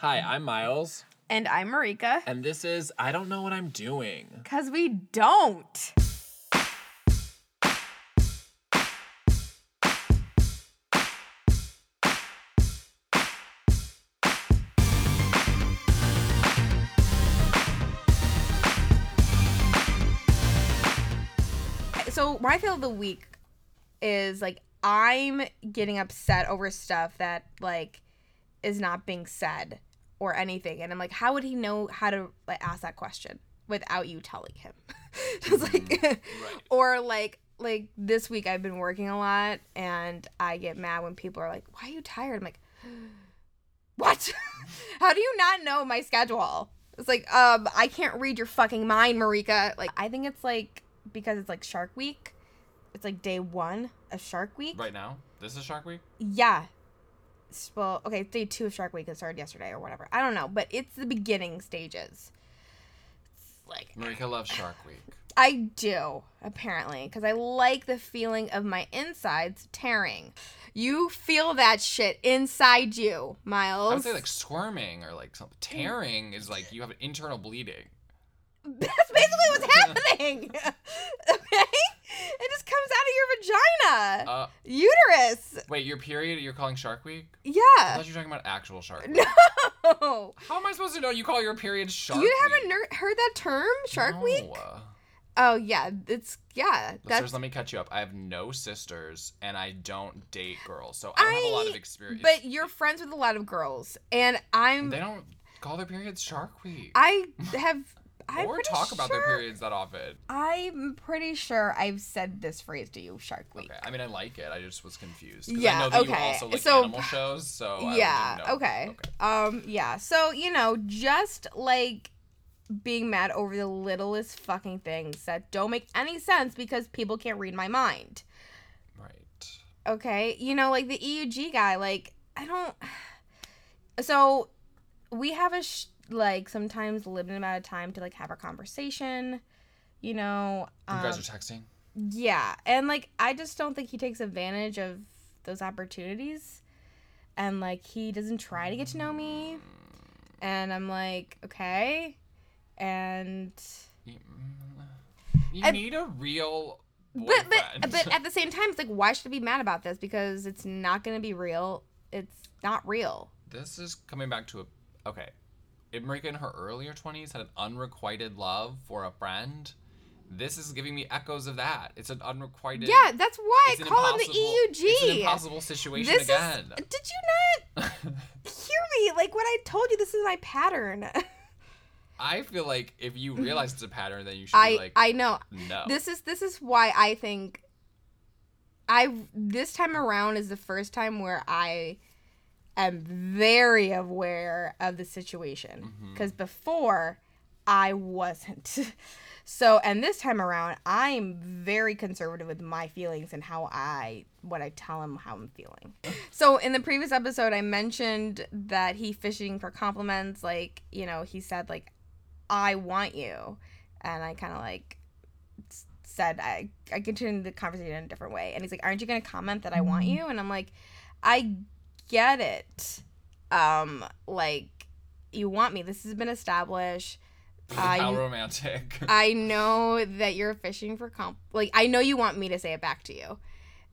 Hi, I'm Miles, And I'm Marika. and this is I Don't Know What I'm Doing. Because we don't. So, my feel of the week is like I'm getting upset over stuff that like is not being said or anything. And I'm like, how would he know how to like ask that question without you telling him? Just like or like like this week I've been working a lot and I get mad when people are like, Why are you tired? I'm like, What? how do you not know my schedule? It's like, um, I can't read your fucking mind, Marika. Like, I think it's like because it's like Shark Week. It's like day one of Shark Week. Right now, this is Shark Week. Yeah. Well, okay, day two of Shark Week. It started yesterday or whatever. I don't know, but it's the beginning stages. It's like Marika loves Shark Week. I do apparently because I like the feeling of my insides tearing. You feel that shit inside you, Miles. I would say like squirming or like some tearing is like you have an internal bleeding. That's basically what's happening. okay, it just comes out of your vagina, Uh, uterus. wait, your period you're calling Shark Week? I Yeah. thought you were talking about actual Shark Week. No. How am I supposed to know you call your period Shark Week? You haven't ner- heard that term, Shark No. Week? Oh yeah, it's yeah. Listeners, That's let me catch you up. I have no sisters and I don't date girls, so I don't have a lot of experience. but you're friends with a lot of girls, and I'm they don't call their periods Shark Week. I have I'm or talk about their periods that often. I'm pretty sure I've said this phrase to you, Shark Week. Okay, I mean I like it. I just was confused. Yeah, I know that you okay. also like So- animal shows, so I yeah didn't okay. um yeah so you know just like being mad over the littlest fucking things that don't make any sense because people can't read my mind Right. okay you know like the eug guy like i don't so we have a sh- like sometimes limited amount of time to like have a conversation you know You guys um, are texting. yeah, and like I just don't think he takes advantage of those opportunities. And like he doesn't try to get to know me. And I'm like, okay. And You, I- need a real but boyfriend. but but at the same time it's like why should I be mad about this? Because it's not gonna be real. It's not real. this is coming back to a okay. If in her earlier twenties had an unrequited love for a friend, this is giving me echoes of that. It's an unrequited. Yeah, that's why I call him the EUG. It's an impossible situation this again. is did you not hear me? Like when I told you, this is my pattern. I feel like if you realize it's a pattern, then you should I be like, I know. no. this is this is why I think I this time around is the first time where I am very aware of the situation Mm-hmm. because before I wasn't. So and this time around I'm very conservative with my feelings and how I what I tell him how I'm feeling. So in the previous episode I mentioned that he fishing for compliments like, you know, he said like I want you and I kind of like said I I continued the conversation in a different way, and he's like, "Aren't you gonna comment that I want you?" And I'm like, "I get it. Um, like you want me. This has been established. How romantic. I know that you're fishing for comp. Like I know you want me to say it back to you."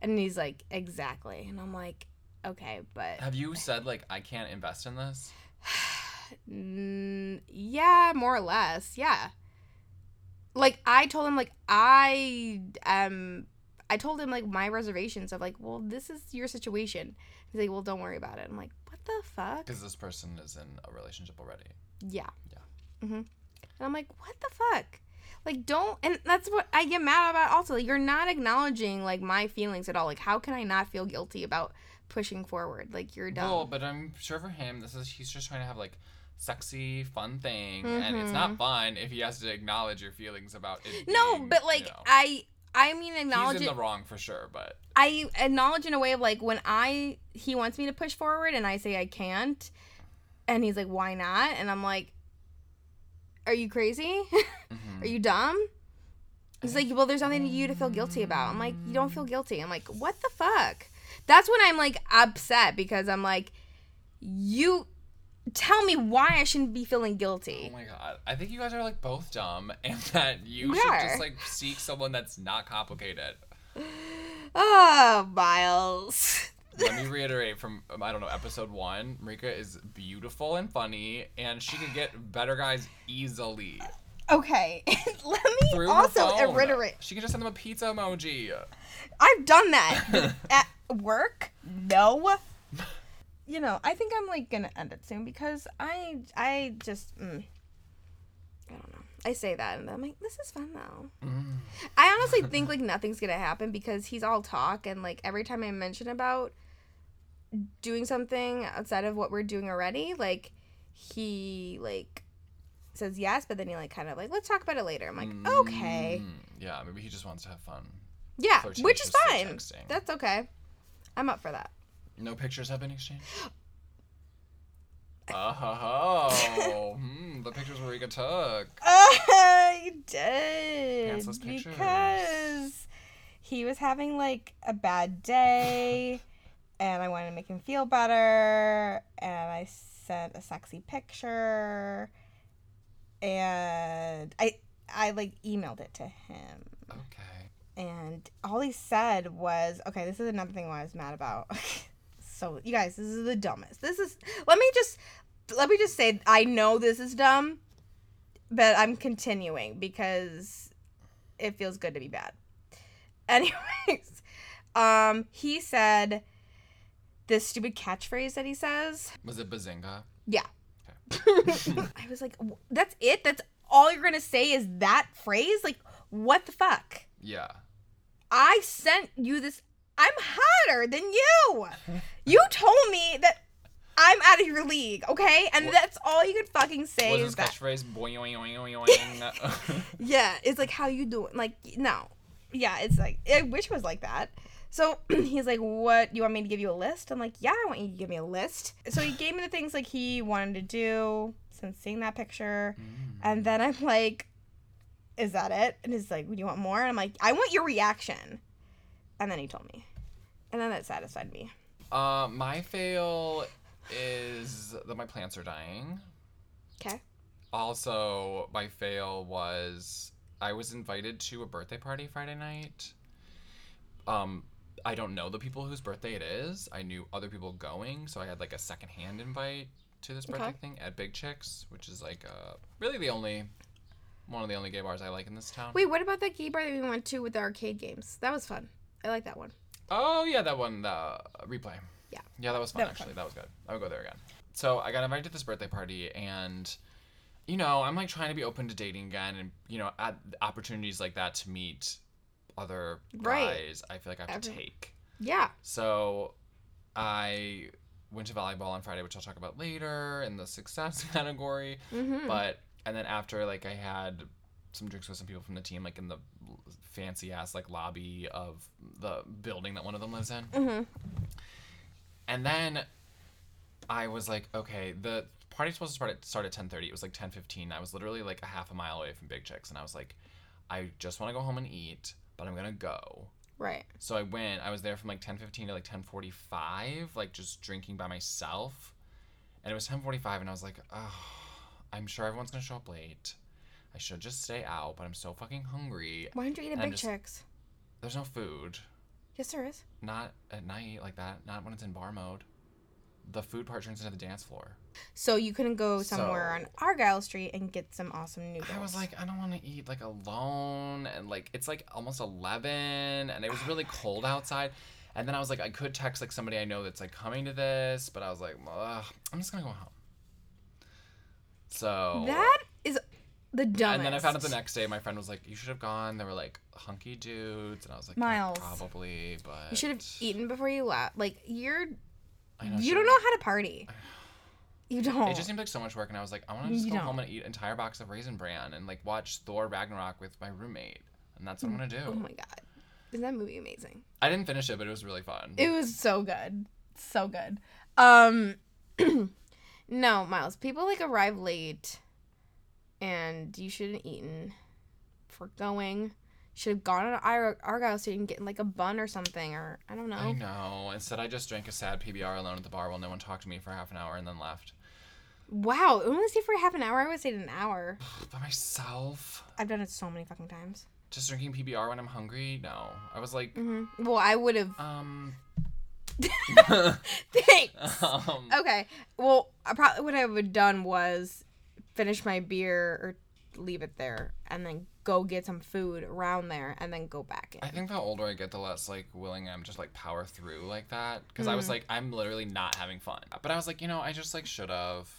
And he's like, "Exactly." And I'm like, "Okay, but Have you said like I can't invest in this? Mm, yeah, more or less. Yeah. Like I told him like I um I told him like my reservations of like, well, this is your situation. He's like, well, don't worry about it. I'm like, what the fuck? Because this person is in a relationship already. Yeah. Yeah. Mhm. And I'm like, what the fuck? Like, don't. And that's what I get mad about. Also, like, you're not acknowledging like my feelings at all. Like, how can I not feel guilty about pushing forward? Like, you're dumb. Well, but I'm sure for him, this is he's just trying to have like sexy, fun thing, and it's not fun if he has to acknowledge your feelings about it. no, being, but you like know, I. I mean, acknowledge he's in it. the wrong for sure, but I acknowledge in a way of like when I he wants me to push forward and I say I can't, and he's like, "Why not?" And I'm like, "Are you crazy? mhm. Are you dumb?" He's like, "Well, there's nothing you to feel guilty about." I'm like, "You don't feel guilty." I'm like, "What the fuck?" That's when I'm like upset because I'm like, "You tell me why I shouldn't be feeling guilty. Oh my god. I think you guys are like both dumb and that you We should are. just like seek someone that's not complicated. Oh, Miles. Let me reiterate from um, I don't know episode one. Marika is beautiful and funny, and she can get better guys easily. Okay, let me Through also reiterate. She can just send them a pizza emoji. I've done that at work. No. You know, I think I'm like gonna end it soon because I I just mm, I don't know. I say that and I'm like, this is fun though. Mm. I honestly think like nothing's gonna happen because he's all talk and like every time I mention about doing something outside of what we're doing already, like he like says yes, but then he like kind of like let's talk about it later. I'm like, okay, Mm, yeah, maybe he just wants to have fun. yeah, which is fine. That's okay. I'm up for that. No pictures have been exchanged. Oh, hmm, the pictures Marika took. I did Pantsless pictures. because he was having like a bad day, and I wanted to make him feel better, and I sent a sexy picture, and I I like emailed it to him, Okay. and all he said was, "Okay, this is another thing I was mad about." so you guys, this is the dumbest. This is let me just let me just say I know this is dumb, but I'm continuing because it feels good to be bad. Anyways, um, he said this stupid catchphrase that he says. Was it Bazinga? Yeah. I was like, that's it? That's all you're gonna say is that phrase? Like, what the fuck? Yeah. I sent you this. I'm hotter than you. You told me that I'm out of your league, okay? And What- that's all you could fucking say Was his that. catchphrase boing? Yeah, it's like how you doing? Like no, yeah, it's like I wish it was like that. So he's like, "What? You want me to give you a list?" I'm like, "Yeah, I want you to give me a list." So he gave me the things like he wanted to do since seeing that picture, Mm. and then I'm like, "Is that it?" And he's like, "Do you want more?" And I'm like, "I want your reaction." And then he told me, and then that satisfied me. Uh, my fail is that my plants are dying. Okay. Also, my fail was I was invited to a birthday party Friday night. Um, I don't know the people whose birthday it is. I knew other people going, so I had like a secondhand invite to this birthday Okay. thing at Big Chicks, which is like uh, really the only one of the only gay bars I like in this town. Wait, what about that gay bar that we went to with the arcade games? That was fun. I like that one. Oh yeah, that one, the replay. Yeah. Yeah, that was fun That was actually. That was good. I would go there again. So I got invited to this birthday party, and you know, I'm like trying to be open to dating again, and you know, at opportunities like that to meet other Right. guys, I feel like I have to take. Yeah. So I went to volleyball on Friday, which I'll talk about later in the success category. Mm-hmm. But and then after like I had some drinks with some people from the team, like in the fancy ass like lobby of the building that one of them lives in. mm-hmm. And then I was like, okay, the party's supposed to start at start at ten thirty. It was like ten fifteen. I was literally like a half a mile away from Big Chicks, and I was like, I just want to go home and eat, but I'm gonna go. Right. So I went. I was there from like ten fifteen to like ten forty five, like just drinking by myself. And it was ten forty five, and I was like, oh, I'm sure everyone's gonna show up late. I should just stay out, but I'm so fucking hungry. Why don't you eat at And Big just- Chicks? There's no food. Yes, there is. Not at night like that. Not when it's in bar mode. The food part turns into the dance floor. So you couldn't go somewhere So- on Argyle Street and get some awesome noodles. I was like, I don't want to eat like alone, and like it's like almost eleven, and it was really oh cold outside. And then I was like, I could text like somebody I know that's like coming to this, but I was like, Ugh, I'm just gonna go home. So that is the dumbest. and then I found out the next day, my friend was like, you should have gone. There were like hunky dudes, and I was like, Miles. probably, but You should have eaten before you left. Like you're, know, you don't know how to party. You don't. It just seemed like so much work, and I was like, I want to just You go don't. home and eat an entire box of Raisin Bran and like watch Thor Ragnarok with my roommate, and that's what I'm gonna do. oh my god, is that movie amazing? I didn't finish it, but it was really fun. It was so good, so good. Um, no, Miles. People like arrive late, and you shouldn't have eaten for going. Should have gone to Ar- Argyle so you can get like a bun or something, or I don't know. I know. Instead, I just drank a sad PBR alone at the bar while no one talked to me for half an hour and then left. Wow, only stay for half an hour. I would say an hour. By myself. I've done it so many fucking times. Just drinking PBR when I'm hungry? No. I was like, hmm Well, I would have. um, Thanks. um Okay. Well, I probably what I would have done was finish my beer or leave it there and then go get some food around there and then go back in. I think the older I get, the less like willing I'm just like power through like that. Because I was Mm. like, I'm literally not having fun. But I was like, you know, I just like should have.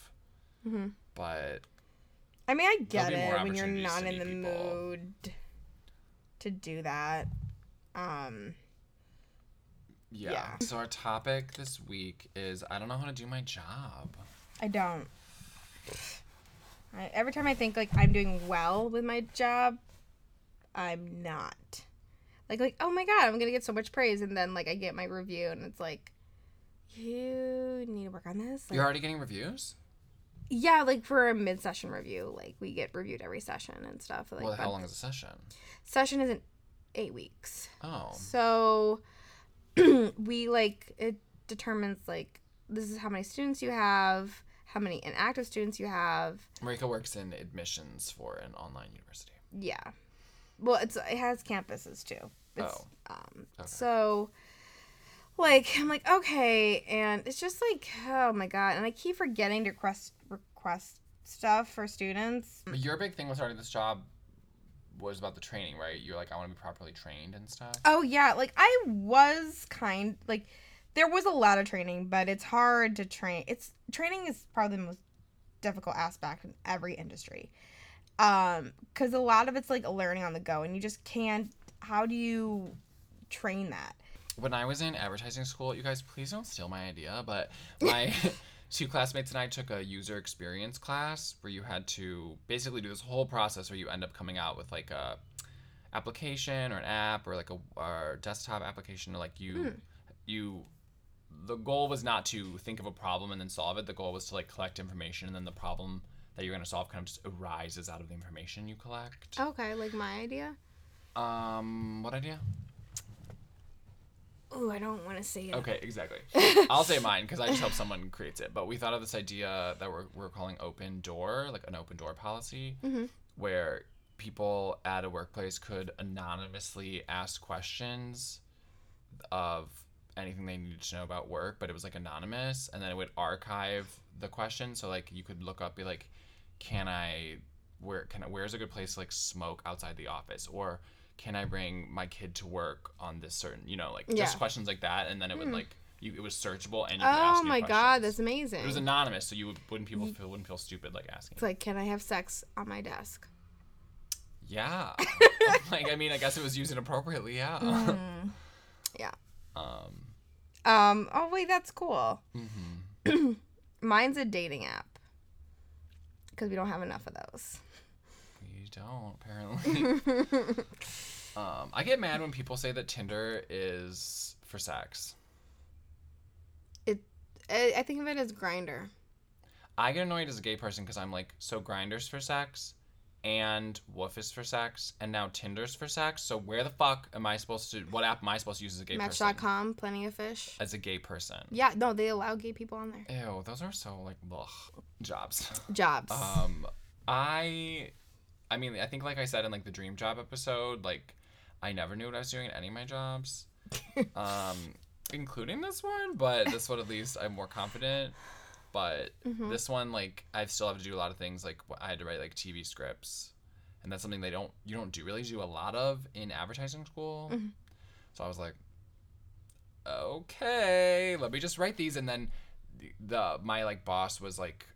Mhm. But I mean, I get it when you're not in the people. mood to do that. Um, yeah. Yeah. So our topic this week is I don't know how to do my job. I don't. I, every time I think like I'm doing well with my job, I'm not. Like like oh my god, I'm gonna get so much praise, and then like I get my review, and it's like, you need to work on this. Like, You're already getting reviews? yeah, like for a mid-session review, like we get reviewed every session and stuff. Like well, how long is a session? session isn't eight weeks. Oh. So we like it determines like this is how many students you have, how many inactive students you have. Marika works in admissions for an online university. Yeah. Well, it's it has campuses too. It's, Oh. Um. Okay. So, like, I'm like, okay, and it's just like, oh my god, and I keep forgetting to request request stuff for students. But your big thing with starting this job was about the training, right? You're like, I want to be properly trained and stuff. Oh yeah, like I was kind like there was a lot of training, but it's hard to train. It's training is probably the most difficult aspect in every industry. Um cuz a lot of it's like learning on the go and you just can't how do you train that? When I was in advertising school, you guys, please don't steal my idea, but my two classmates and I took a user experience class where you had to basically do this whole process where you end up coming out with like a application or an app or like a or desktop application or like you you the goal was not to think of a problem and then solve it. The goal was to like collect information and then the problem that you're going to solve kind of just arises out of the information you collect. Okay, like my idea. Um, what idea? Ooh, I don't want to say it. Okay, exactly. I'll say mine because I just hope someone creates it. But we thought of this idea that we're, we're calling open door, like an open door policy, Mhm. where people at a workplace could anonymously ask questions of anything they needed to know about work, but it was like anonymous, and then it would archive the question. So like you could look up, be like, can I, where can I, where's a good place to like smoke outside the office, or can I bring my kid to work on this certain, you know, like Yeah. just questions like that, and then it would Hmm. like you, it was searchable and you could ask Oh my god, that's amazing. It was anonymous, so you would, wouldn't people feel wouldn't feel stupid like asking. it's like, can I have sex on my desk? Yeah. like I mean, I guess it was used inappropriately. Yeah. Mm. Yeah. um. Um. Oh wait, that's cool. hmm Mine's a dating app. Because we don't have enough of those. You don't apparently. um, I get mad when people say that Tinder is for sex. I, I think of it as Grindr. I get annoyed as a gay person because I'm like, so Grindr's for sex, and Woof is for sex, and now Tinder's for sex. So where the fuck am I supposed to? What app am I supposed to use as a gay person? Match.com, plenty of fish. As a gay person. Yeah, no, they allow gay people on there. Ew, those are so like ugh, jobs. Jobs. Um, I, I mean, I think like I said in like the dream job episode, like I never knew what I was doing at any of my jobs, um, including this one. But this one at least I'm more confident. But Mhm. this one, like, I still have to do a lot of things. Like I had to write like TV scripts, and that's something they don't you don't do really do a lot of in advertising school. Mhm. So I was like, okay, let me just write these, and then the, the my like boss was like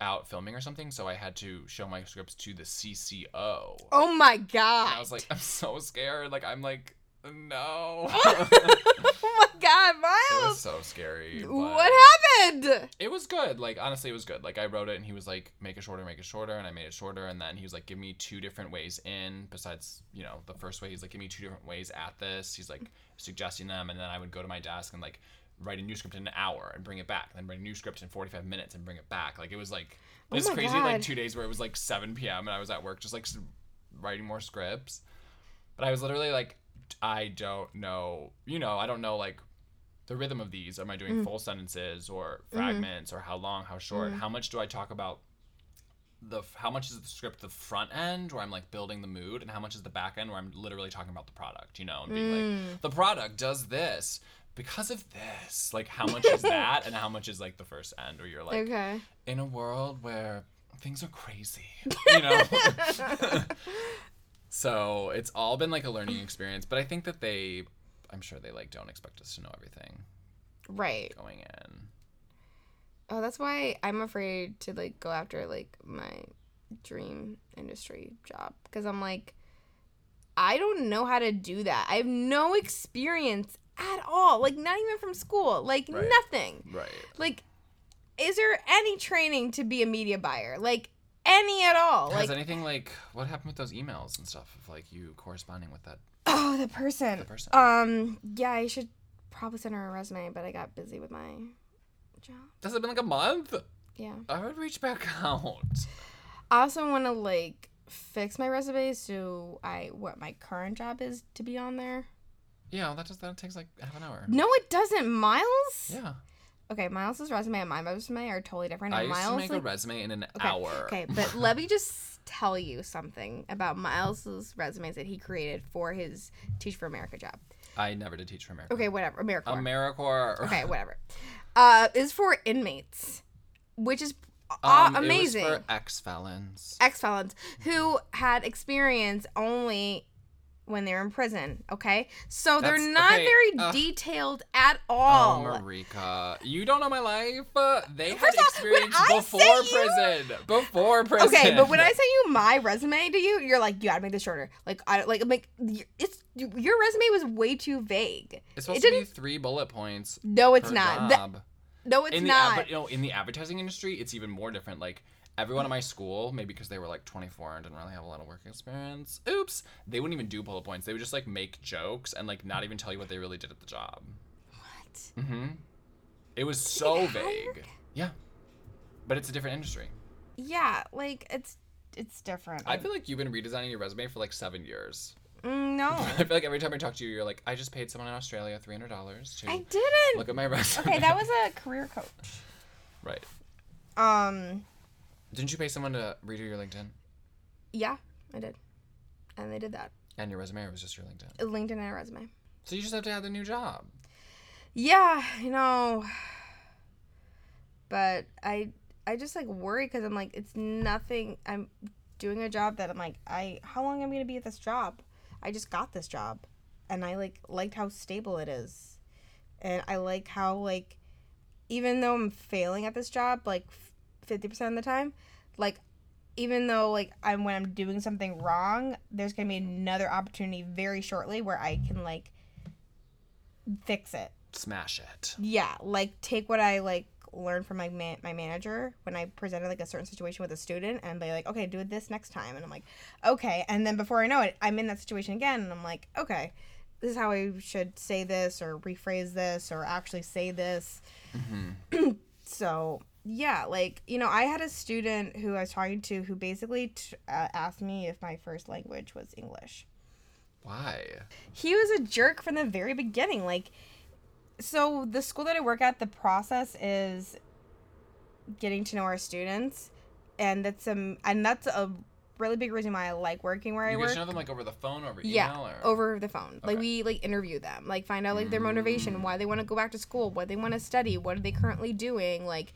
out filming or something, so I had to show my scripts to the CCO. oh my And god. I was like, I'm so scared. Like I'm like, no. oh my god, Miles! it was so scary. What happened? it was good. Like honestly, it was good. Like I wrote it, and he was like, "Make it shorter, make it shorter," and I made it shorter. And then he was like, "Give me two different ways in." Besides, you know, the first way, he's like, "Give me two different ways at this." He's like suggesting them, and then I would go to my desk and like write a new script in an hour and bring it back, then write a new script in forty five minutes and bring it back. Like it was like Oh this my crazy like two days where it was like seven p.m. and I was at work just like writing more scripts. But I was literally like, I don't know, you know, I don't know like the rhythm of these. Am I doing mm. full sentences or mm-hmm. fragments or how long, how short? Mm. How much do I talk about the how much is the script the front end where I'm like building the mood and how much is the back end where I'm literally talking about the product, you know, and being like mm. the product does this because of this. Like how much is that and how much is like the first end where you're like okay. in a world where things are crazy, you know. so it's all been like a learning experience, but I think that they, I'm sure they like don't expect us to know everything Right. going in. Oh, that's why I'm afraid to like go after like my dream industry job because I'm like I don't know how to do that. I have no experience at all. Like not even from school. Like Right. nothing. Right. Like is there any training to be a media buyer? Like any at all? Has Like anything like what happened with those emails and stuff of like you corresponding with that oh, the person. the person? Um yeah, I should probably send her a resume, but I got busy with my job. It been like a month? Yeah. I would reach back out. I also want to like fix my resume so I what my current job is to be on there. Yeah, that just that takes like half an hour. No, it doesn't. Miles. Yeah. Okay, Miles's resume and my resume are totally different. I used Miles, to make a resume in an okay, hour. Okay, but let me just tell you something about Miles's resumes that he created for his Teach for America job. I never did teach for America. Okay, whatever. America. AmeriCorps. okay, whatever. Uh, is for inmates, which is uh, Um, amazing. It was for ex felons. ex felons who had experience only when they're in prison. Okay, so they're not okay, very uh, detailed at Oh, all. Marika, you don't know my life. Uh, They First off, when experience I before say you- prison. Before prison. okay, but when I say you my resume to you, you're like, you gotta make this shorter. Like, I like, I'm like, it's your resume was way too vague. it's supposed it to be three bullet points. No, it's not. Th- job. no, it's in the not. ad- you know, in the advertising industry, it's even more different. Like everyone in my school, maybe because they were like 24 and didn't really have a lot of work experience. Oops, they wouldn't even do bullet points. They would just like make jokes and like not even tell you what they really did at the job. what? Mm-hmm. It was so vague. Yeah, but it's a different industry. Yeah, like it's it's different. I feel like you've been redesigning your resume for like seven years. Mm, no, I feel like every time I talk to you, you're like, I just paid someone in Australia three hundred dollars to I didn't. look at my resume. Okay, that was a career coach. right. Um, Didn't you pay someone to redo your LinkedIn yeah, I did, and they did that. and your resume, or was just your LinkedIn? Uh, LinkedIn and a resume. So you just have to add the new job. Yeah, you know. But I I just like worry because I'm like it's nothing. I'm doing a job that I'm like I how long am I gonna be at this job? I just got this job, and I like liked how stable it is, and I like how like even though I'm failing at this job like fifty percent of the time, like even though like I'm when I'm doing something wrong, there's gonna be another opportunity very shortly where I can like fix it. Smash it. Yeah, like take what I like learned from my man- my manager when I presented like a certain situation with a student and be like, okay, do it this next time, and I'm like, okay, and then before I know it, I'm in that situation again, and I'm like, okay, this is how I should say this or rephrase this or actually say this. Mm-hmm. so yeah, like you know, I had a student who I was talking to who basically t- uh, asked me if my first language was English Why? he was a jerk from the very beginning. Like, so the school that I work at, the process is getting to know our students, and that's um, and that's a really big reason why I like working where I You work. get to know them like over the phone, over email, yeah, or over the phone. Like we like interview them, like find out like their motivation, why they want to go back to school, what they want to study, what are they currently doing, like,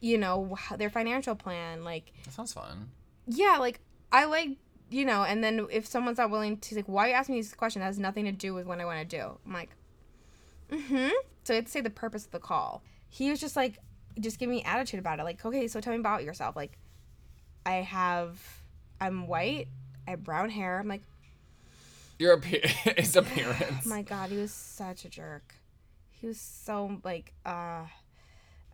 you know, their financial plan, like that sounds fun. yeah, like I like you know, and then if someone's not willing to like, why are you asking me this question? That has nothing to do with what I want to do. I'm like, mm-hmm. So I had to say the purpose of the call. He was just like, just give me attitude about it. Like, okay, so tell me about yourself. Like, I have, I'm white, I have brown hair. I'm like, Your appear- his appearance. oh my god, he was such a jerk. He was so like, uh,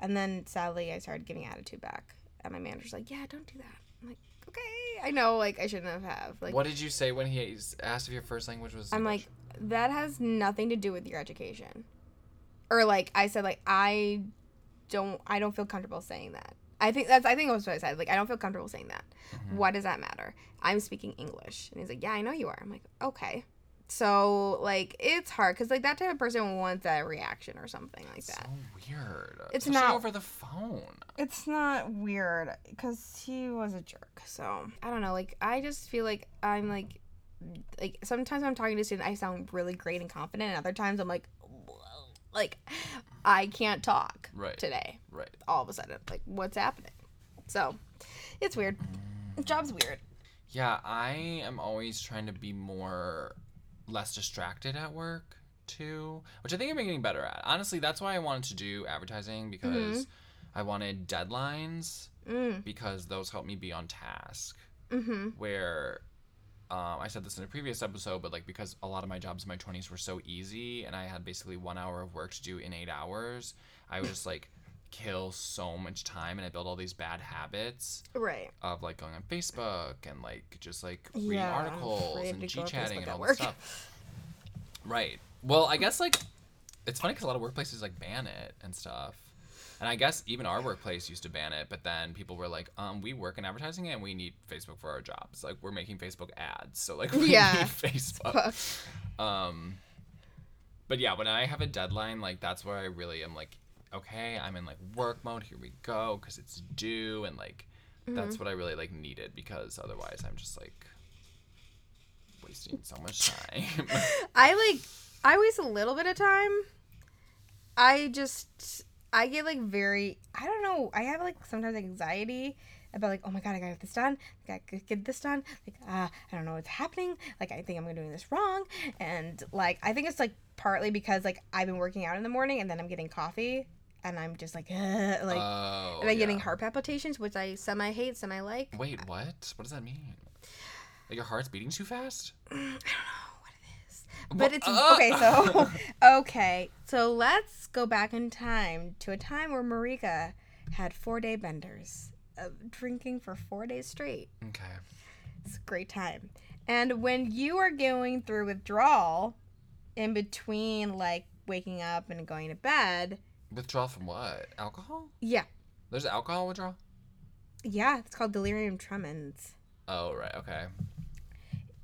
and then sadly I started giving attitude back, and my manager's like, yeah, don't do that. I'm like, okay, I know, like I shouldn't have have like. what did you say when he asked if your first language was? I'm English? like, that has nothing to do with your education. Or like I said, like I don't I don't feel comfortable saying that. I think that's I think that's what I said. Like I don't feel comfortable saying that. Mm-hmm. Why does that matter? I'm speaking English. And he's like, Yeah, I know you are. I'm like, Okay. So like it's hard because like that type of person wants that reaction or something like that. So weird. It's Especially not- over the phone. It's not weird because he was a jerk. So I don't know. Like I just feel like I'm like, like sometimes when I'm talking to a student, I sound really great and confident, and other times I'm like, "Whoa," like I can't talk Right. today. Right. All of a sudden, like what's happening? So it's weird. Job's weird. Yeah, I am always trying to be more less distracted at work too, which I think I'm getting better at. Honestly, that's why I wanted to do advertising because I wanted deadlines Mm. because those help me be on task. Mm-hmm. Where um, I said this in a previous episode, but like because a lot of my jobs in my 20s were so easy and I had basically one hour of work to do in eight hours, I was just like kill so much time and I build all these bad habits Right. of like going on Facebook and like just like reading Yeah, articles and G chatting and all this stuff. Right. Well, I guess like it's funny because a lot of workplaces like ban it and stuff. And I guess even our workplace used to ban it, but then people were like, um, we work in advertising and we need Facebook for our jobs. Like we're making Facebook ads. So like we Yeah. need Facebook. Um but yeah, when I have a deadline, like that's where I really am like, okay, I'm in like work mode. Here we go, because it's due, and like Mm-hmm. that's what I really like needed because otherwise I'm just like wasting so much time. I like I waste a little bit of time. I just I get like very I don't know. I have like sometimes anxiety about like oh my god I gotta get this done. I gotta get this done. Like uh, I don't know what's happening. Like I think I'm doing this wrong. And like I think it's like partly because like I've been working out in the morning and then I'm getting coffee and I'm just like uh, like oh, and I'm getting heart palpitations, which I semi hate, semi like. Wait, what? What does that mean? Like your heart's beating too fast? I don't know what it is, but it's Wha- okay. uh. So okay, so let's go back in time to a time where Marika had four day benders, of drinking for four days straight. okay. It's a great time. And when you are going through withdrawal, in between like waking up and going to bed, Withdrawal from what? Alcohol? yeah, There's alcohol withdrawal? yeah, it's called delirium tremens. Oh right, okay.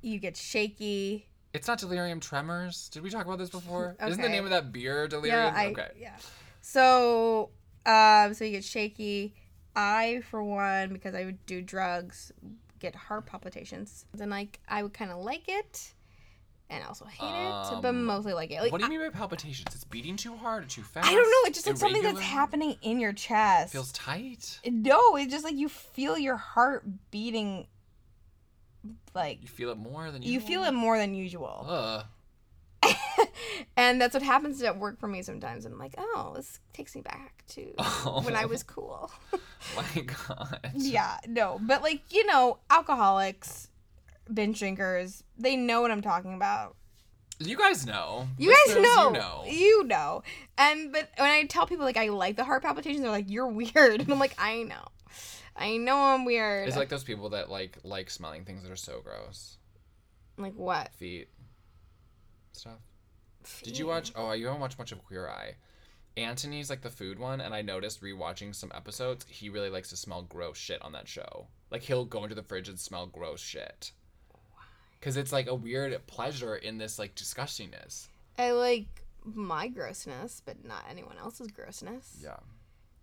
You get shaky. It's not delirium tremors. Did we talk about this before? Isn't the name of that beer delirium? Yeah, I, okay. yeah. So, um, so you get shaky. I, for one, because I would do drugs, get heart palpitations. And like, I would kind of like it, and also hate it, but Um, mostly like it. Like, what do you mean by palpitations? It's beating too hard or too fast? I don't know. It's just like something that's happening in your chest. Feels tight. no, it's just like you feel your heart beating. Like You feel it more than you You feel it more than usual, Ugh. and that's what happens at work for me sometimes. I'm like, oh, this takes me back to when I Oh. was cool. My God. Yeah, no, but like you know, alcoholics, binge drinkers, they know what I'm talking about. You guys know. You guys know, You know. you know. And but when I tell people like I like the heart palpitations, they're like, "You're weird," and I'm like, "I know, I know I'm weird." It's like those people that like like smelling things that are so gross. like what? Feet. Stuff. Did you watch? Oh, you haven't watched much of Queer Eye. Antoni's like the food one, and I noticed rewatching some episodes, he really likes to smell gross shit on that show. Like he'll go into the fridge and smell gross shit. Cause it's like a weird pleasure in this like disgustingness. I like my grossness, but not anyone else's grossness. Yeah.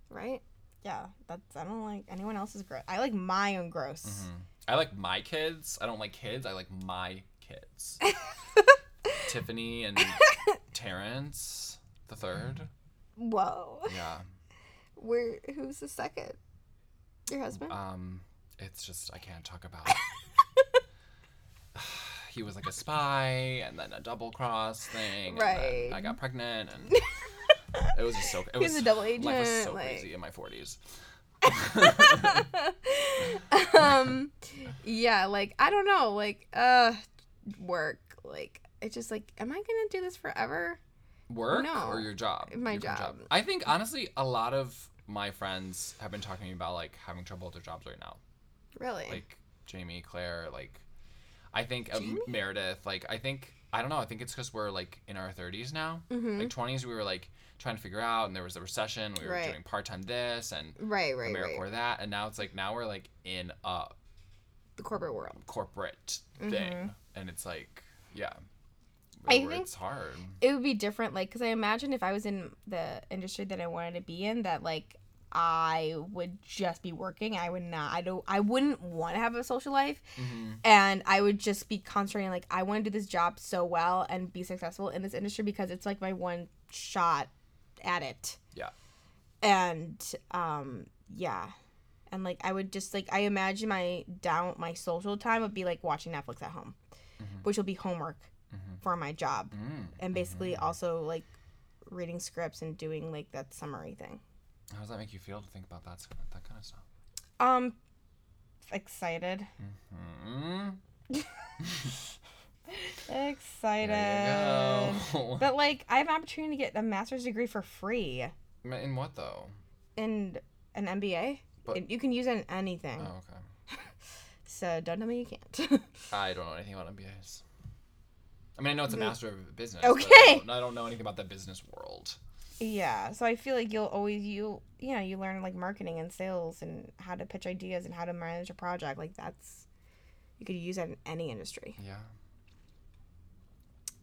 Right? Yeah, that's I don't like anyone else's gross. I like my own gross. Mm-hmm. I like my kids. I don't like kids. I like my kids. Tiffany and Terrence, the third. Whoa. Yeah. Where? Who's the second? Your husband? Um, it's just I can't talk about. he was like a spy, and then a double cross thing. Right. I got pregnant, and it was just so. It was a double Life was so like- crazy in my forties. um yeah like i don't know like uh work like it's just like am i gonna do this forever Work No. or your job? My Your current job. I think honestly, a lot of my friends have been talking about like having trouble with their jobs right now. really like Jamie, Claire, like I think um, Meredith, like I think I don't know. I think it's because we're like in our thirties now. Mhm. Like twenties, we were like trying to figure out, and there was a recession. We were Right. doing part time this and right right AmeriCorps right that, and now it's like now we're like in a the corporate world corporate Mm-hmm. thing, and it's like yeah, I think- it's hard. it would be different like because i imagine if i was in the industry that i wanted to be in that like i would just be working i would not i don't i wouldn't want to have a social life hmm and i would just be concentrating like i want to do this job so well and be successful in this industry because it's like my one shot at it Yeah. and um yeah and like i would just like i imagine my down my social time would be like watching netflix at home Mhm. which will be homework Mhm. for my job Mm. and basically Mhm. also like reading scripts and doing like that summary thing. How does that make you feel to think about that that kind of stuff? Um, excited, hmm excited. There you go. But like, I have an opportunity to get a master's degree for free In what though? in an MBA. But- you can use it in anything. Oh, okay. So don't tell me you can't. I don't know anything about MBAs. I mean, I know it's a Mm. master of business. but I Okay. don't- I don't know anything about the business world. Yeah. So I feel like you'll always you you know you learn like marketing and sales and how to pitch ideas and how to manage a project. Like that's you could use that in any industry. Yeah.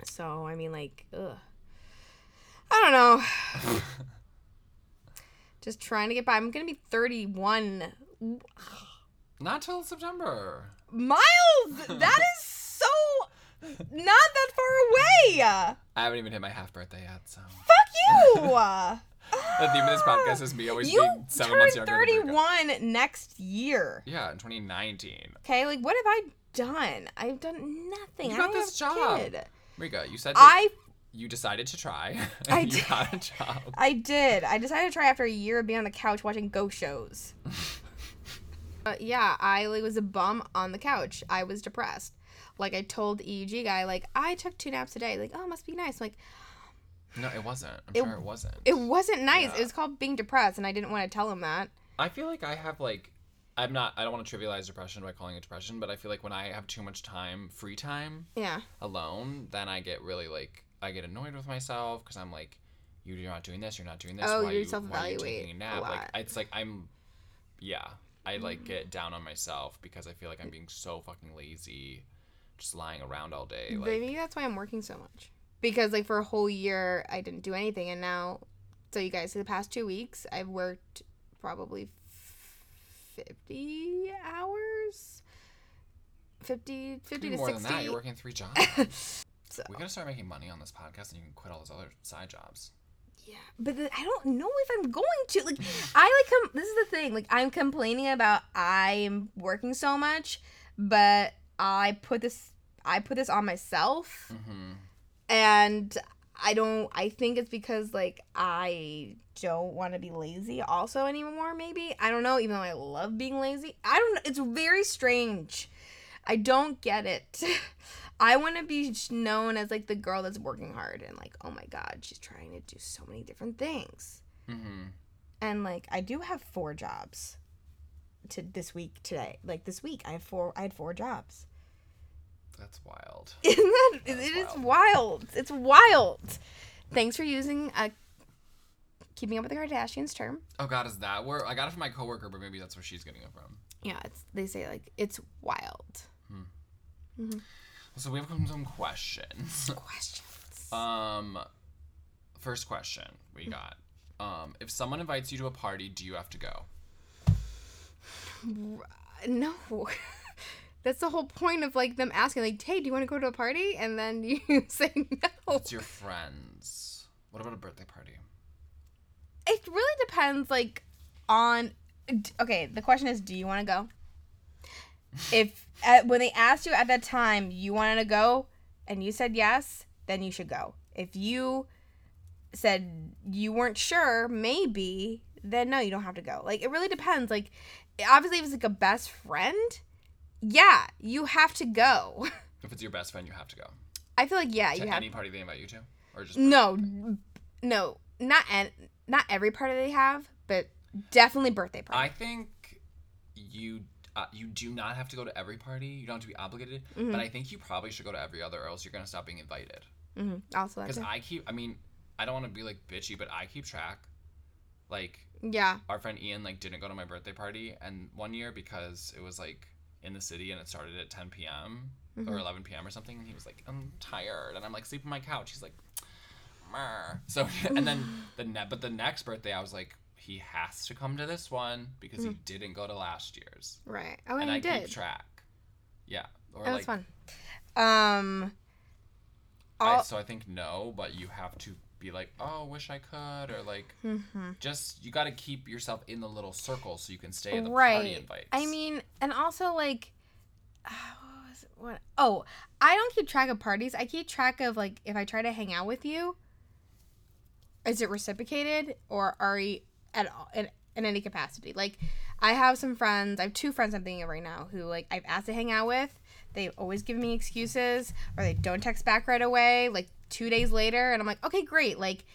So I mean, like, ugh. I don't know. Just trying to get by. I'm gonna be 31. Not till September. Miles, that is so not that far away. I haven't even hit my half birthday yet, so. Fuck you. The theme of this ah. podcast is me always you being seven months younger. 31 next year. Yeah, in 2019. Okay, like what have I done? I've done nothing. You I got don't this job. kid. Rika, you said I you decided to try. I you did. got a job. I did. I decided to try after a year of being on the couch watching ghost shows. but yeah, I like, was a bum on the couch. I was depressed. Like I told the EEG guy, like I took two naps a day. Like oh, must be nice. like No, it wasn't. I'm It- sure it wasn't. it wasn't nice. Yeah. It was called being depressed, and I didn't want to tell him that. I feel like I have like I'm not I don't want to trivialize depression by calling it depression, but I feel like when I have too much time, free time Yeah. alone, then I get really like I get annoyed with myself because I'm like you- you're not doing this, you're not doing this. Oh, why you you, why are you self-evaluate taking a a nap? Like lot. Mm. it's like I'm yeah, I like get down on myself because I feel like I'm being so fucking lazy just lying around all day like Maybe that's why I'm working so much. Because like for a whole year I didn't do anything and now so you guys, the past two weeks I've worked probably fifty hours? 50, 50 Maybe to more 60. than that, you're working three jobs. So- we gotta start making money on this podcast and you can quit all those other side jobs. Yeah, but the, I don't know if I'm going to. Like, I like com- This is the thing. Like, I'm complaining about I'm working so much, but I put this. I put this on myself, Mm-hmm. and I don't. I think it's because like I don't want to be lazy also anymore. Maybe I don't know. Even though I love being lazy, I don't. know. It's very strange. I don't get it. I want to be known as like the girl that's working hard and like, oh my god, she's trying to do so many different things. Mm-hmm. And like, I do have four jobs. To this week today, like this week, I have four. I had four jobs. That's wild. Isn't that? That's it is wild. wild. It's wild. Thanks for using a keeping up with the Kardashians term. Oh god, is that where I got it from my coworker, but maybe that's where she's getting it from. Yeah, it's they say like it's wild. Hmm. So we have some- some questions. Questions. Um, first question we got. Um, if someone invites you to a party, do you have to go? No. That's the whole point of like them asking, like, "Hey, do you want to go to a party?" And then you say no. It's your friends. What about a birthday party? It really depends, like, on. Okay, the question is, do you want to go? If at, when they asked you at that time you wanted to go, and you said yes, then you should go. If you said you weren't sure, maybe, then no, you don't have to go. Like, it really depends. Like, obviously, if it's like a best friend, yeah, you have to go. If it's your best friend, you have to go. I feel like yeah, To you have any party they invite you to, or just No, no, not en- not every party they have, but definitely birthday party. I think you uh, you do not have to go to every party. You don't have to be obligated. Mhm. But I think you probably should go to every other, or else you're gonna stop being invited. hmm Also, Because. I keep. I mean, I don't want to be like bitchy, but I keep track. Like yeah, our friend Ian like didn't go to my birthday party, and one year because it was like in the city and it started at 10 p.m. Mm-hmm. or 11 p.m. or something. And he was like, I'm tired. And I'm like, sleep on my couch. He's like, Mer. So, and then the ne- but the next birthday, I was like, he has to come to this one because he didn't go to last year's. Right. Oh, and and I did. keep track. Yeah. Or That like, was fun. Um. I, so I think no, but you have to be like, oh, wish I could, or like, Mm-hmm. just you got to keep yourself in the little circle so you can stay at the right. party invites. I mean, and also like, uh, what was it? What? Oh, I don't keep track of parties. I keep track of like if I try to hang out with you. Is it reciprocated or are you at all in, in any capacity? Like, I have some friends. I have two friends I'm thinking of right now who like I've asked to hang out with. They always give me excuses or they don't text back right away. Like two days later, and I'm like, okay, great. Like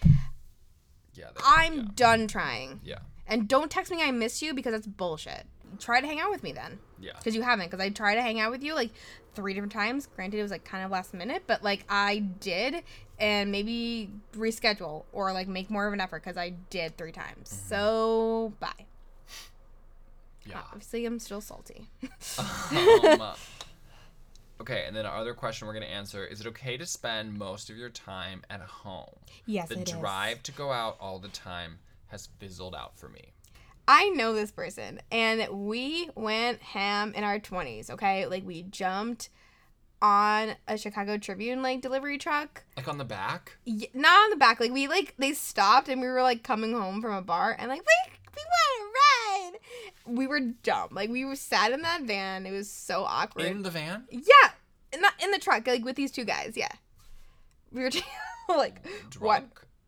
yeah, I'm yeah. done trying. yeah, And don't text me I miss you because that's bullshit. Try to hang out with me then. yeah. Because you haven't. Because I tried to hang out with you like three different times. Granted, it was like kind of last minute, but like I did. And maybe reschedule or like make more of an effort because I did three times. So bye. Yeah. Obviously, I'm still salty. um, okay, and then our other question we're going to answer is it okay to spend most of your time at home? yes, The it is. drive to go out all the time has fizzled out for me. I know this person, and we went ham in our 20s, okay? Like, we jumped on a Chicago Tribune, like, delivery truck. Like on the back? Y- not on the back. Like, we, like, they stopped, and we were, like, coming home from a bar, and, like, we, we want to ride. We were dumb. Like, we were sat in that van. It was so awkward. In the van? yeah, in the, in the truck, like, with these two guys, yeah. We were, like, Drunk? what?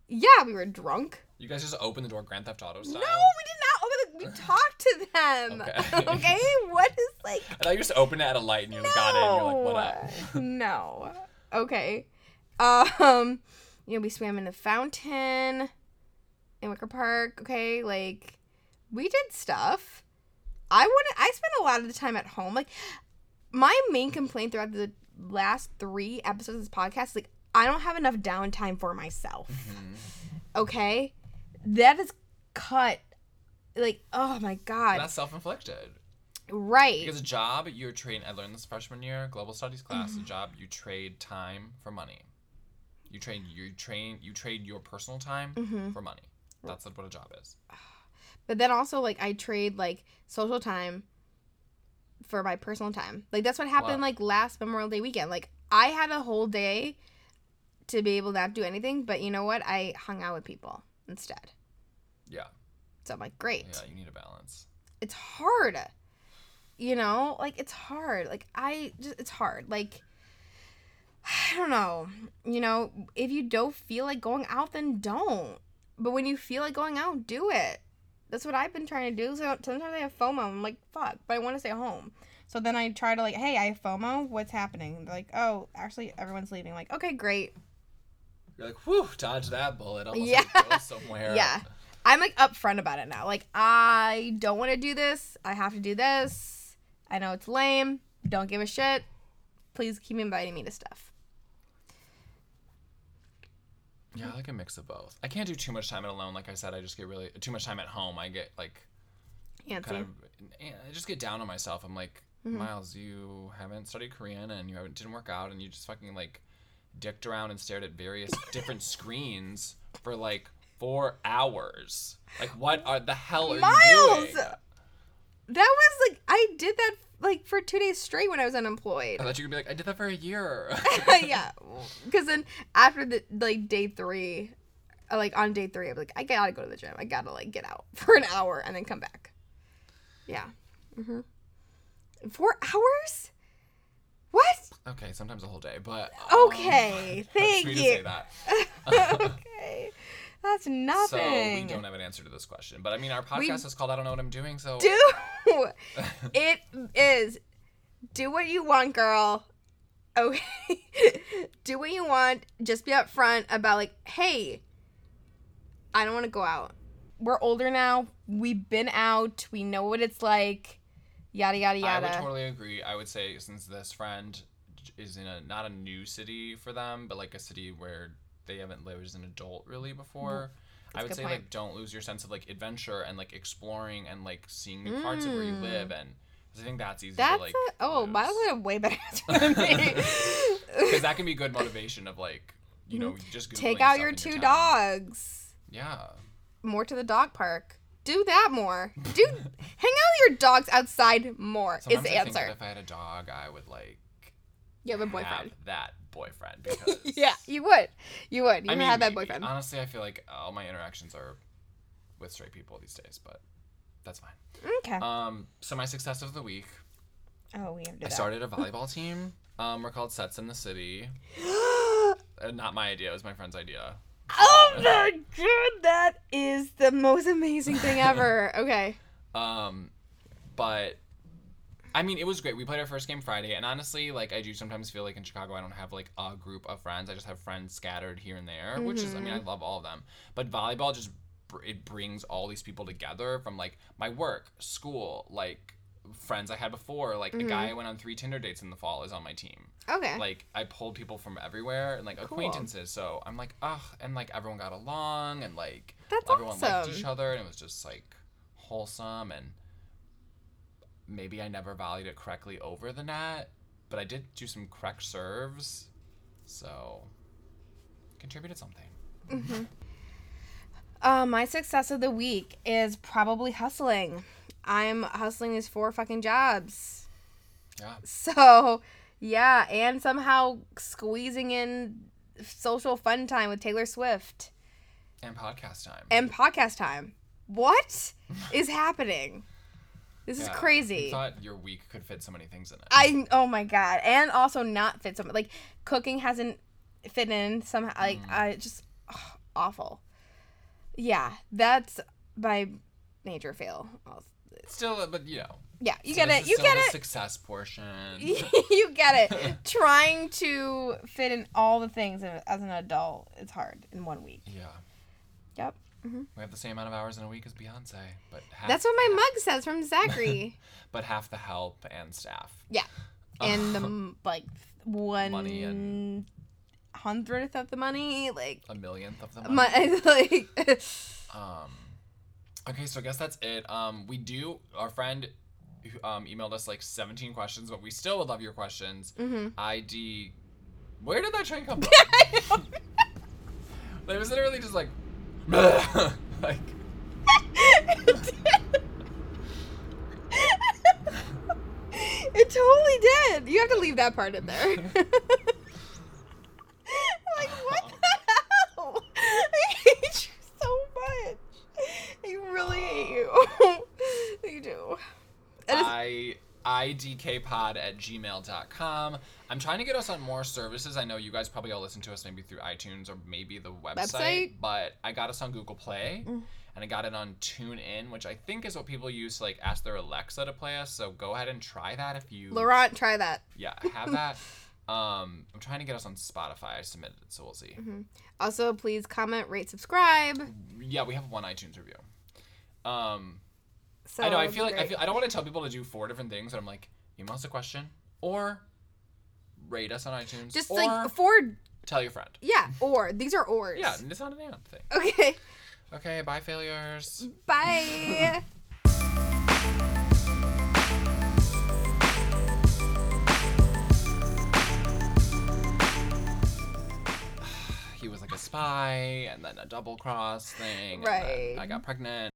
Yeah, we were drunk. You guys just opened the door Grand Theft Auto style? No, we did not open the. We talked to them. Okay. Okay. What is like? I thought you just opened it at a light and you got it and you're like, what up? no. Okay. Um, you know, we swam in the fountain in Wicker Park. Okay, like we did stuff. I wouldn't. I spent a lot of the time at home. Like my main complaint throughout the last three episodes of this podcast, is, like I don't have enough downtime for myself. Mhm. Okay, that is cut. Like oh my god, That's self inflicted. right? Because a job, you're trading, I learned this freshman year, global studies class, Mm-hmm. a job, you trade time for money. You trade, you train, you trade your personal time Mhm. for money. That's what a job is. But then also like I trade like social time for my personal time. Like that's what happened Wow. like last Memorial Day weekend. Like I had a whole day to be able to not do anything, but you know what? I hung out with people instead. Yeah. So I'm like, great. Yeah, you need a balance. It's hard. You know, like it's hard. Like I just it's hard. Like I don't know. You know, if you don't feel like going out, then don't. But when you feel like going out, do it. That's what I've been trying to do. So sometimes I have FOMO. I'm like, fuck, but I want to stay home. So then I try to like, hey, I have FOMO. What's happening? They're like, oh, actually, everyone's leaving. like, okay, great. You're like, whew, dodge that bullet. Almost Yeah. yeah. go somewhere. Yeah. I'm like upfront about it now. Like, I don't want to do this. I have to do this. I know it's lame. Don't give a shit. Please keep inviting me to stuff. Yeah, I like a mix of both. I can't do too much time alone. Like I said, I just get really too much time at home. I get like Antsy. kind of, I just get down on myself. I'm like, Mhm. Miles, you haven't studied Korean and you haven't didn't work out and you just fucking like dicked around and stared at various different screens for like four hours. Like, what are the hell are Miles! you doing? That was like I did that like for two days straight when I was unemployed. I thought you could be like, I did that for a year. yeah, because then after the like day three, uh, like on day three, I'm like, I gotta go to the gym. I gotta like get out for an hour and then come back. Yeah. Mm-hmm. Four hours? What? okay, sometimes a whole day, but um, Okay, thank you. say that. okay, that's nothing. So we don't have an answer to this question, but I mean, our podcast is called "I Don't Know What I'm Doing," so do it is do what you want, girl. Okay, do what you want. Just be upfront about like, hey, I don't want to go out. We're older now. We've been out. We know what it's like. Yada yada yada. I would totally agree. I would say since this friend is in a not a new city for them, but like a city where they haven't lived as an adult really before. I That's would say point. like don't lose your sense of like adventure and like exploring and like seeing new parts of where you Mm. live and I think that's easy That's to like. a, oh, Miles had a way better answer than me. Because that can be good motivation of like, you know, just Mm-hmm. Take out your two town. dogs. Yeah. More to the dog park. Do that more. Do hang out with your dogs outside more. Sometimes is the I answer. if I had a dog, I would like You have a boyfriend. have that boyfriend because yeah, you would. You would. You I mean, have that boyfriend. Honestly, I feel like all my interactions are with straight people these days, but that's fine. okay. Um, so my success of the week, oh, we have to I that. started a volleyball team. Um, we're called Sets in the City. Uh, not my idea; it was my friend's idea. oh my god, that is the most amazing thing ever. Okay. Um, but I mean, it was great. We played our first game Friday, and honestly, like I do sometimes feel like in Chicago, I don't have like a group of friends. I just have friends scattered here and there, which is, I mean, I Mm-hmm. love all of them. But volleyball just br- it brings all these people together from like my work, school, like friends I had before. Like Mm-hmm. a guy I went on three Tinder dates in the fall is on my team. Okay. Like I pulled people from everywhere and like acquaintances. So I'm like, ugh, and like everyone got along and like That's everyone liked awesome. each other and it was just like wholesome and maybe I never volleyed it correctly over the net, but I did do some correct serves, so contributed something. Uh, my success of the week is probably hustling. I'm hustling these four fucking jobs. Yeah, So, yeah, and somehow squeezing in social fun time with Taylor Swift and podcast time. and podcast time. What is happening? This is Yeah, crazy. You thought your week could fit so many things in it. I oh my god, and also not fit some like cooking hasn't fit in somehow. Like Mm. I just awful. Yeah, that's my major fail. Still, but you know, Yeah, you so get it. You still get the it. Success portion. you get it. Trying to fit in all the things as an adult, it's hard in one week. yeah, Yep. We have the same amount of hours in a week as Beyonce, but half, That's what my mug says from Zachary. but half the help and staff. yeah. And the like one Money and- hundredth of the money, like A millionth of them. my like. Um, okay, so I guess that's it. Um, we do. Our friend um, emailed us like 17 questions, but we still would love your questions. hmm ID. Where did that train come from? It was literally just like, like. it totally did. You have to leave that part in there. idkpod at gmail.com. I'm trying to get us on more services. I know you guys probably all listen to us maybe through iTunes or maybe the website, Website? but I got us on Google Play Mm. and I got it on TuneIn, which I think is what people use to like ask their Alexa to play us. So go ahead and try that if you Laurent, try that. yeah have that. um, I'm trying to get us on Spotify. I submitted it, so we'll see. Also, please comment, rate, subscribe. Yeah, we have one iTunes review. Um, So I know. I feel like I feel I don't want to tell people to do four different things, I'm like, email us a question or rate us on iTunes, just like for tell your friend. yeah, or these are ors. Yeah, it's not an and thing. Okay. Okay, bye failures. Bye. He was like a spy, and then a double cross thing. Right. I got pregnant.